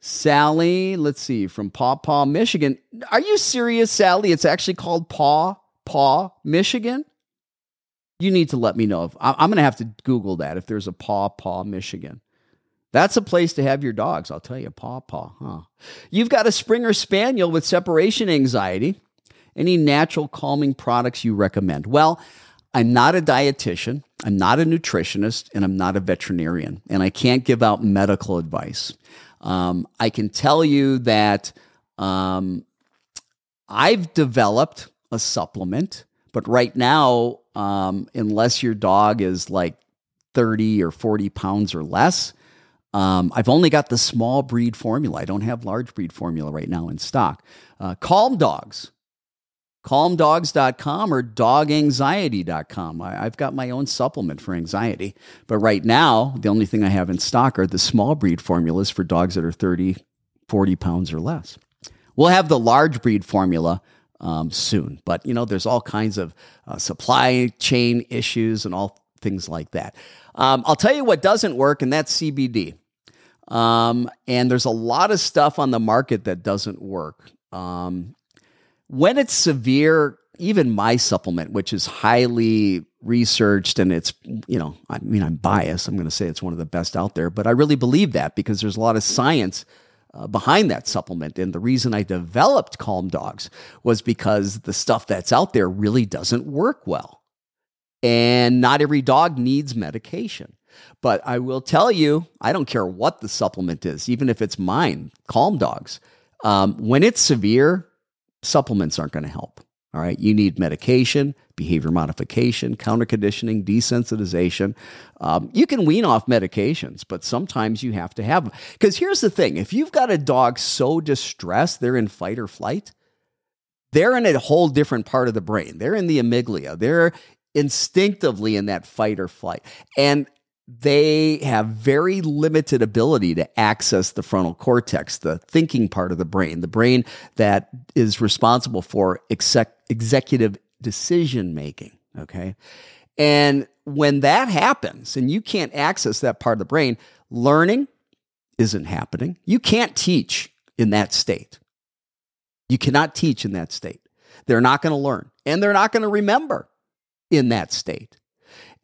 Sally, let's see, from Paw Paw, Michigan. Are you serious, Sally? It's actually called Paw Paw, Michigan? You need to let me know. If, I'm going to have to Google that if there's a Paw Paw, Michigan. That's a place to have your dogs, I'll tell you. Paw Paw, huh? You've got a Springer Spaniel with separation anxiety. Any natural calming products you recommend? Well, I'm not a dietitian, I'm not a nutritionist, and I'm not a veterinarian, and I can't give out medical advice. Um, I can tell you that um, I've developed a supplement, but right now, um, unless your dog is like 30 or 40 pounds or less, um, I've only got the small breed formula. I don't have large breed formula right now in stock. Uh, Calm Dogs, calmdogs.com or doganxiety.com. I, I've got my own supplement for anxiety. But right now, the only thing I have in stock are the small breed formulas for dogs that are 30, 40 pounds or less. We'll have the large breed formula um, soon. But, you know, there's all kinds of uh, supply chain issues and all things like that. Um, I'll tell you what doesn't work, and that's CBD. Um, and there's a lot of stuff on the market that doesn't work. Um, when it's severe, even my supplement, which is highly researched and it's, you know, I mean, I'm biased. I'm going to say it's one of the best out there, but I really believe that because there's a lot of science uh, behind that supplement. And the reason I developed Calm Dogs was because the stuff that's out there really doesn't work well. And not every dog needs medication. But I will tell you, I don't care what the supplement is, even if it's mine, Calm Dogs. Um, when it's severe, supplements aren't going to help. All right, you need medication, behavior modification, counter conditioning, desensitization. Um, you can wean off medications, but sometimes you have to have them. Because here's the thing if you've got a dog so distressed, they're in fight or flight, they're in a whole different part of the brain. They're in the amygdala. They're instinctively in that fight or flight. And they have very limited ability to access the frontal cortex, the thinking part of the brain, the brain that is responsible for exec- executive decision making. Okay. And when that happens and you can't access that part of the brain, learning isn't happening. You can't teach in that state. You cannot teach in that state. They're not going to learn and they're not going to remember in that state.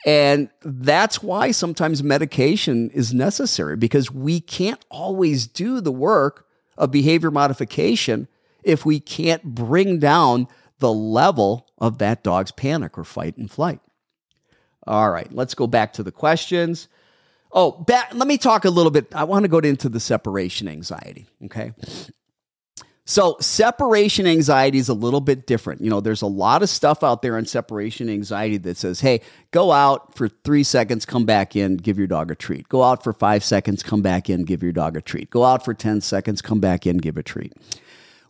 And that's why sometimes medication is necessary because we can't always do the work of behavior modification if we can't bring down the level of that dog's panic or fight and flight. All right, let's go back to the questions. Oh, back, let me talk a little bit. I want to go into the separation anxiety. Okay. So, separation anxiety is a little bit different. You know, there's a lot of stuff out there on separation anxiety that says, hey, go out for three seconds, come back in, give your dog a treat. Go out for five seconds, come back in, give your dog a treat. Go out for 10 seconds, come back in, give a treat.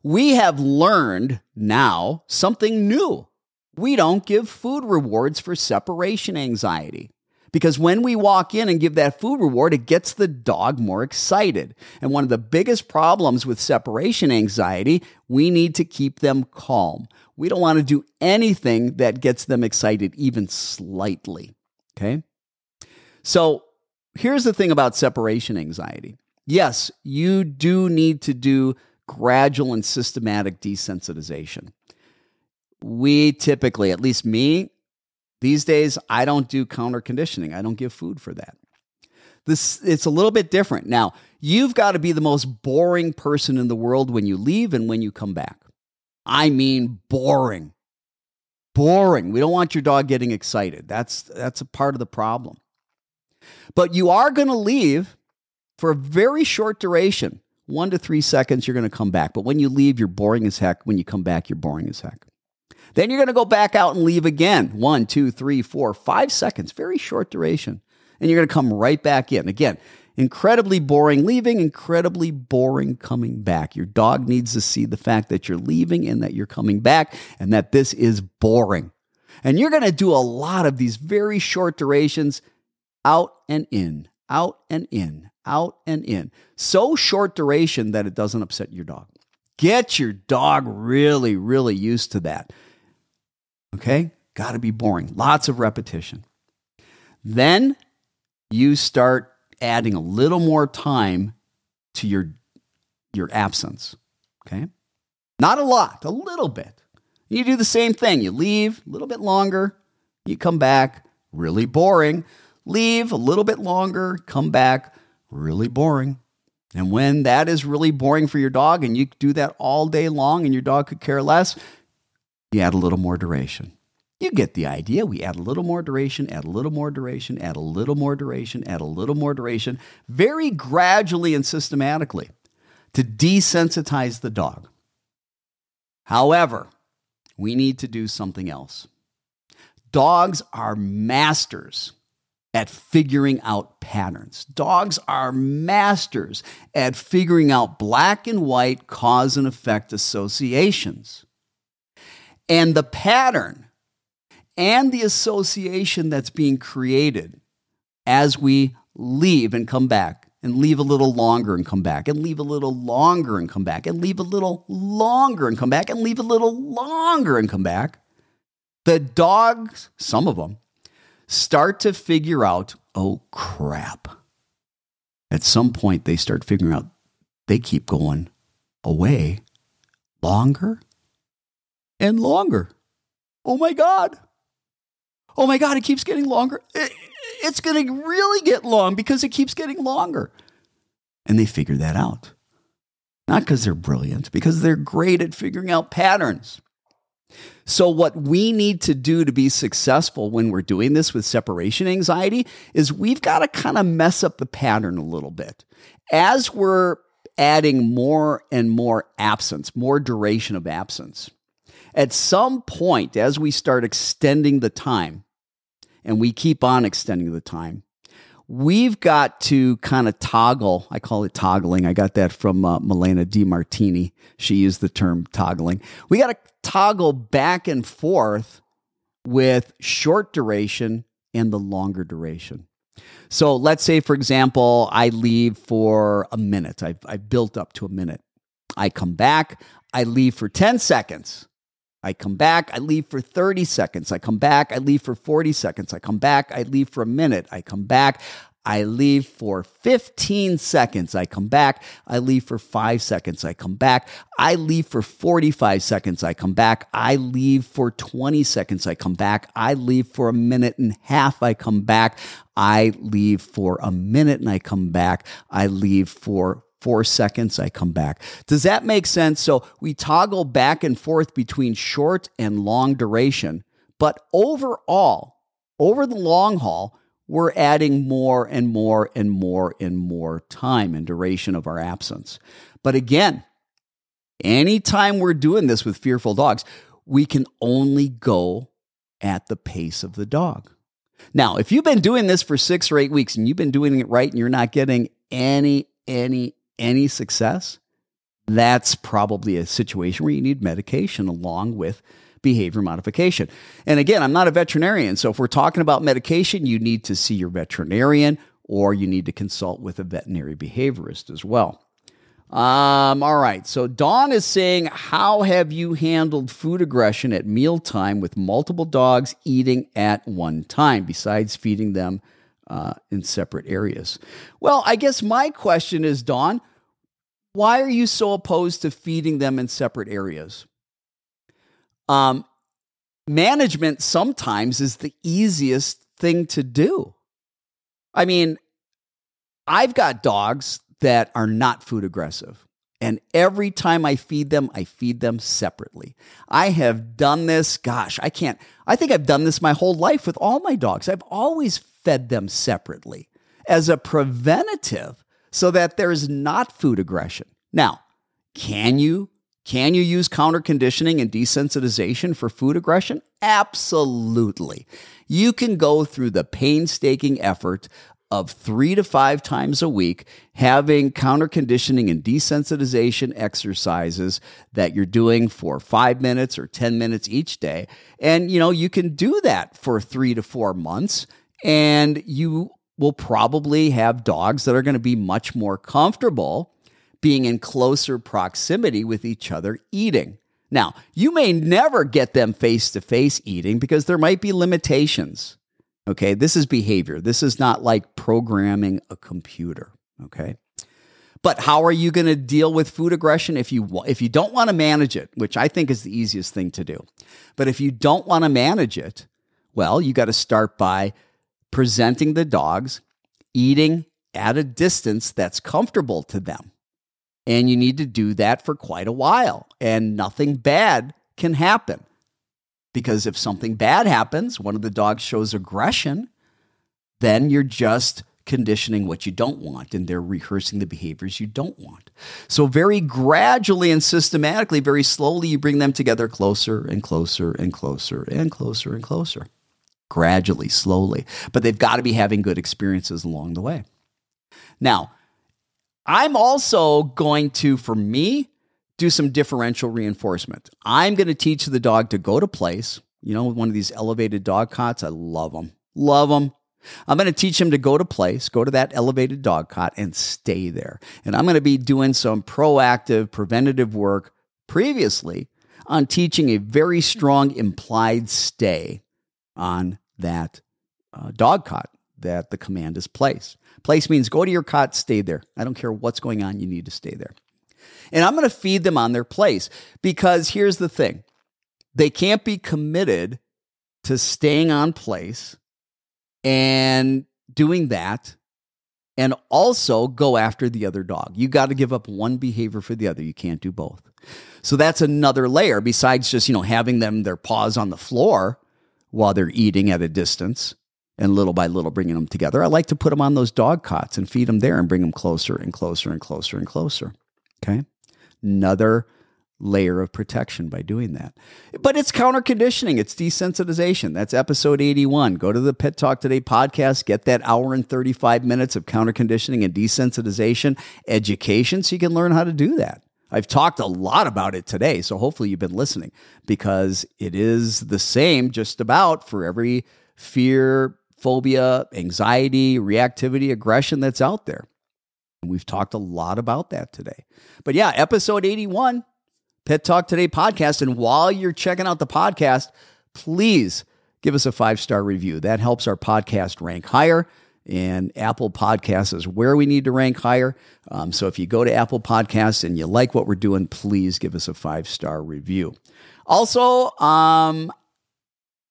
We have learned now something new. We don't give food rewards for separation anxiety. Because when we walk in and give that food reward, it gets the dog more excited. And one of the biggest problems with separation anxiety, we need to keep them calm. We don't want to do anything that gets them excited, even slightly. Okay? So here's the thing about separation anxiety. Yes, you do need to do gradual and systematic desensitization. We typically, at least me, these days, I don't do counter conditioning. I don't give food for that. This it's a little bit different. Now, you've got to be the most boring person in the world when you leave and when you come back. I mean boring. Boring. We don't want your dog getting excited. That's that's a part of the problem. But you are going to leave for a very short duration. 1 to 3 seconds you're going to come back. But when you leave, you're boring as heck. When you come back, you're boring as heck. Then you're going to go back out and leave again. One, two, three, four, five seconds, very short duration. And you're going to come right back in. Again, incredibly boring leaving, incredibly boring coming back. Your dog needs to see the fact that you're leaving and that you're coming back and that this is boring. And you're going to do a lot of these very short durations out and in, out and in, out and in. So short duration that it doesn't upset your dog. Get your dog really, really used to that. Okay? Got to be boring. Lots of repetition. Then you start adding a little more time to your your absence. Okay? Not a lot, a little bit. You do the same thing. You leave a little bit longer, you come back, really boring. Leave a little bit longer, come back, really boring. And when that is really boring for your dog and you do that all day long and your dog could care less, you add a little more duration. You get the idea. We add a little more duration, add a little more duration, add a little more duration, add a little more duration, very gradually and systematically to desensitize the dog. However, we need to do something else. Dogs are masters at figuring out patterns. Dogs are masters at figuring out black and white cause and effect associations. And the pattern and the association that's being created as we leave and come back and leave a little longer and come back and leave a little longer and come back and leave a little longer and come back and leave a little longer and come back. The dogs, some of them, start to figure out, oh crap. At some point, they start figuring out they keep going away longer and longer. Oh my God. Oh my God, it keeps getting longer. It, it's going to really get long because it keeps getting longer. And they figure that out. Not because they're brilliant, because they're great at figuring out patterns. So, what we need to do to be successful when we're doing this with separation anxiety is we've got to kind of mess up the pattern a little bit. As we're adding more and more absence, more duration of absence, At some point, as we start extending the time, and we keep on extending the time, we've got to kind of toggle. I call it toggling. I got that from uh, Malena DeMartini. She used the term toggling. We got to toggle back and forth with short duration and the longer duration. So let's say, for example, I leave for a minute. I've, I've built up to a minute. I come back. I leave for 10 seconds. I come back, I leave for 30 seconds. I come back, I leave for 40 seconds. I come back, I leave for a minute. I come back, I leave for 15 seconds. I come back. I leave for five seconds. I come back. I leave for 45 seconds. I come back. I leave for 20 seconds. I come back. I leave for a minute and a half. I come back. I leave for a minute and I come back. I leave for four seconds, I come back. Does that make sense? So we toggle back and forth between short and long duration, but overall, over the long haul, we're adding more and more and more and more time and duration of our absence. But again, anytime we're doing this with fearful dogs, we can only go at the pace of the dog. Now, if you've been doing this for six or eight weeks and you've been doing it right and you're not getting any, any, any success, that's probably a situation where you need medication along with behavior modification. And again, I'm not a veterinarian. So if we're talking about medication, you need to see your veterinarian or you need to consult with a veterinary behaviorist as well. Um, all right. So Dawn is saying, How have you handled food aggression at mealtime with multiple dogs eating at one time, besides feeding them uh, in separate areas? Well, I guess my question is, Dawn, why are you so opposed to feeding them in separate areas? Um, management sometimes is the easiest thing to do. I mean, I've got dogs that are not food aggressive. And every time I feed them, I feed them separately. I have done this, gosh, I can't, I think I've done this my whole life with all my dogs. I've always fed them separately as a preventative so that there's not food aggression. Now, can you can you use counter conditioning and desensitization for food aggression? Absolutely. You can go through the painstaking effort of three to five times a week having counter conditioning and desensitization exercises that you're doing for five minutes or 10 minutes each day. And, you know, you can do that for three to four months and you will probably have dogs that are going to be much more comfortable being in closer proximity with each other eating. Now, you may never get them face to face eating because there might be limitations. Okay, this is behavior. This is not like programming a computer. Okay. But how are you going to deal with food aggression if you if you don't want to manage it, which I think is the easiest thing to do. But if you don't want to manage it, well, you got to start by presenting the dogs eating at a distance that's comfortable to them. And you need to do that for quite a while. And nothing bad can happen. Because if something bad happens, one of the dogs shows aggression, then you're just conditioning what you don't want and they're rehearsing the behaviors you don't want. So, very gradually and systematically, very slowly, you bring them together closer and closer and closer and closer and closer. Gradually, slowly. But they've got to be having good experiences along the way. Now, I'm also going to, for me, do some differential reinforcement. I'm going to teach the dog to go to place. You know, one of these elevated dog cots, I love them. Love them. I'm going to teach him to go to place, go to that elevated dog cot and stay there. And I'm going to be doing some proactive preventative work previously on teaching a very strong implied stay on that uh, dog cot that the command is place. Place means go to your cot, stay there. I don't care what's going on, you need to stay there. And I'm going to feed them on their place because here's the thing they can't be committed to staying on place and doing that and also go after the other dog. You got to give up one behavior for the other. You can't do both. So that's another layer besides just, you know, having them their paws on the floor while they're eating at a distance and little by little bringing them together. I like to put them on those dog cots and feed them there and bring them closer and closer and closer and closer. Okay. Another layer of protection by doing that. But it's counter conditioning, it's desensitization. That's episode 81. Go to the Pet Talk Today podcast, get that hour and 35 minutes of counter conditioning and desensitization education so you can learn how to do that. I've talked a lot about it today, so hopefully you've been listening because it is the same just about for every fear, phobia, anxiety, reactivity, aggression that's out there. And we've talked a lot about that today. But yeah, episode 81, Pet Talk Today podcast. And while you're checking out the podcast, please give us a five star review. That helps our podcast rank higher. And Apple Podcasts is where we need to rank higher. Um, so if you go to Apple Podcasts and you like what we're doing, please give us a five star review. Also, um,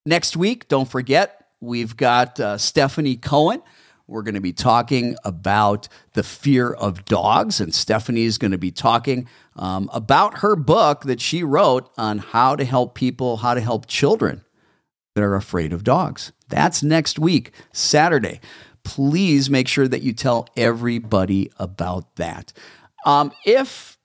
next week, don't forget, we've got uh, Stephanie Cohen. We're going to be talking about the fear of dogs, and Stephanie is going to be talking um, about her book that she wrote on how to help people, how to help children that are afraid of dogs. That's next week, Saturday. Please make sure that you tell everybody about that. Um, if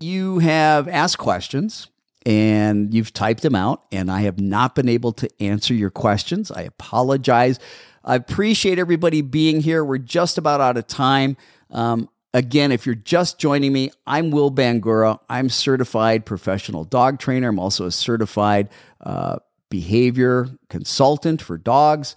you have asked questions and you've typed them out, and I have not been able to answer your questions, I apologize. I appreciate everybody being here. We're just about out of time. Um, Again, if you're just joining me, I'm Will Bangura. I'm certified professional dog trainer. I'm also a certified uh, behavior consultant for dogs.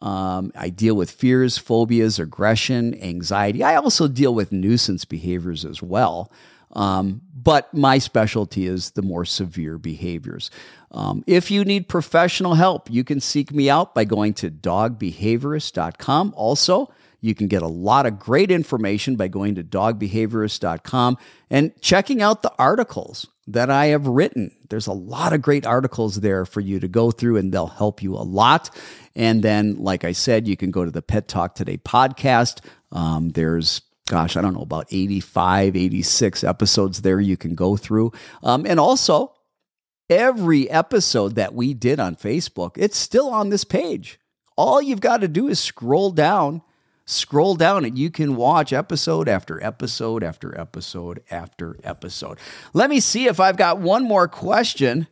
Um, I deal with fears, phobias, aggression, anxiety. I also deal with nuisance behaviors as well. Um, but my specialty is the more severe behaviors. Um, if you need professional help, you can seek me out by going to dogbehaviorist.com. Also, you can get a lot of great information by going to dogbehaviorist.com and checking out the articles that I have written. There's a lot of great articles there for you to go through, and they'll help you a lot. And then, like I said, you can go to the Pet Talk Today podcast. Um, there's gosh, I don't know, about 85, 86 episodes there you can go through. Um, and also, every episode that we did on Facebook, it's still on this page. All you've got to do is scroll down Scroll down and you can watch episode after episode after episode after episode. Let me see if I've got one more question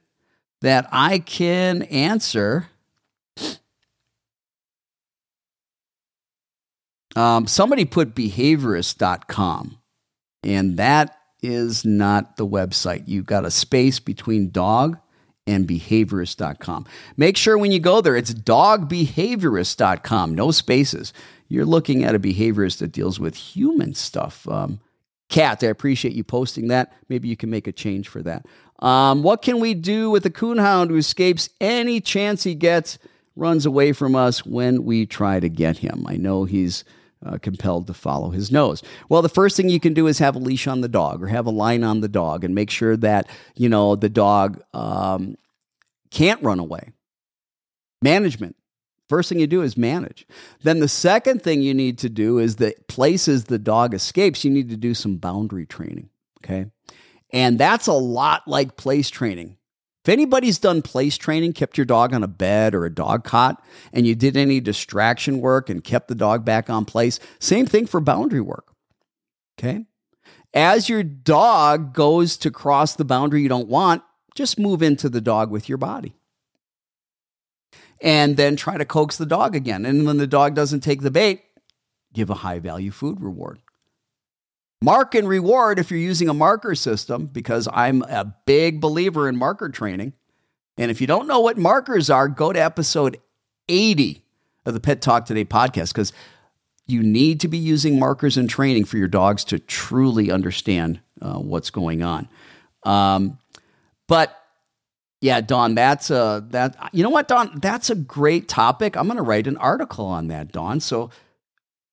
that I can answer. Um, somebody put behaviorist.com, and that is not the website. You've got a space between dog and behaviorist.com. Make sure when you go there, it's dogbehaviorist.com, no spaces you're looking at a behaviorist that deals with human stuff. Um, Cat, I appreciate you posting that. Maybe you can make a change for that. Um, what can we do with a coonhound who escapes any chance he gets, runs away from us when we try to get him? I know he's uh, compelled to follow his nose. Well, the first thing you can do is have a leash on the dog or have a line on the dog and make sure that, you know, the dog um, can't run away. Management. First thing you do is manage. Then the second thing you need to do is the places the dog escapes, you need to do some boundary training. Okay. And that's a lot like place training. If anybody's done place training, kept your dog on a bed or a dog cot, and you did any distraction work and kept the dog back on place, same thing for boundary work. Okay. As your dog goes to cross the boundary you don't want, just move into the dog with your body and then try to coax the dog again. And when the dog doesn't take the bait, give a high value food reward. Mark and reward if you're using a marker system, because I'm a big believer in marker training. And if you don't know what markers are, go to episode 80 of the Pet Talk Today podcast, because you need to be using markers in training for your dogs to truly understand uh, what's going on. Um, but yeah, Don, that's a that you know what, Don, that's a great topic. I'm going to write an article on that, Don. So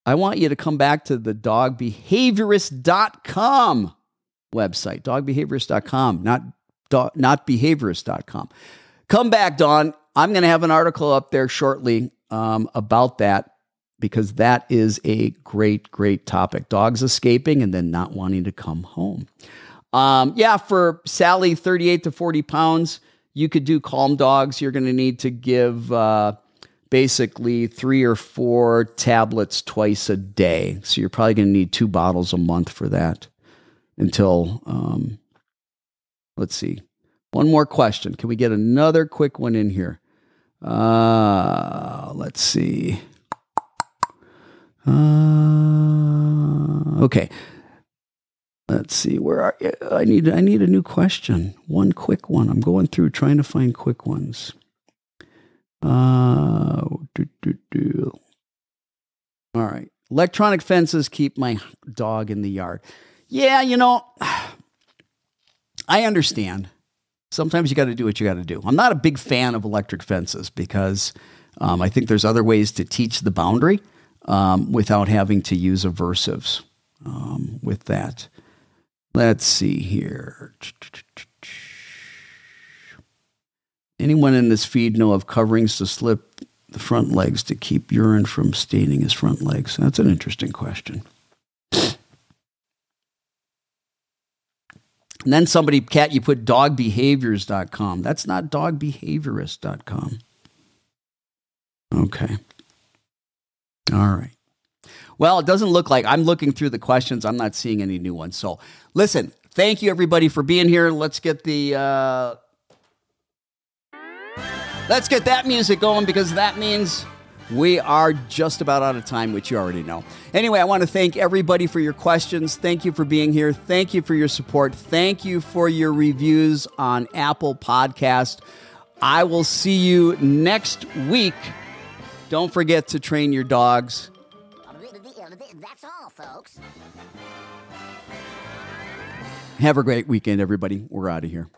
I want you to come back to the dogbehaviorist.com website, dogbehaviorist.com, not not behaviorist.com. Come back, Don. I'm going to have an article up there shortly um, about that because that is a great, great topic. Dogs escaping and then not wanting to come home. Um, yeah, for Sally, 38 to 40 pounds you could do calm dogs. You're going to need to give uh, basically three or four tablets twice a day. So you're probably going to need two bottles a month for that until um, Let's see. One more question. Can we get another quick one in here? Uh, let's see. Uh, okay. Let's see. Where are you? I need I need a new question. One quick one. I'm going through trying to find quick ones. Uh, do, do, do. All right. Electronic fences keep my dog in the yard. Yeah, you know, I understand. Sometimes you got to do what you got to do. I'm not a big fan of electric fences because um, I think there's other ways to teach the boundary um, without having to use aversives um, with that. Let's see here. Anyone in this feed know of coverings to slip the front legs to keep urine from staining his front legs? That's an interesting question. And then somebody, cat, you put dogbehaviors.com. That's not dogbehaviorist.com. Okay. All right. Well, it doesn't look like I'm looking through the questions. I'm not seeing any new ones. So listen, thank you everybody for being here. Let's get the uh, let's get that music going because that means we are just about out of time, which you already know. Anyway, I want to thank everybody for your questions. Thank you for being here. Thank you for your support. Thank you for your reviews on Apple Podcast. I will see you next week. Don't forget to train your dogs. Folks. Have a great weekend, everybody. We're out of here.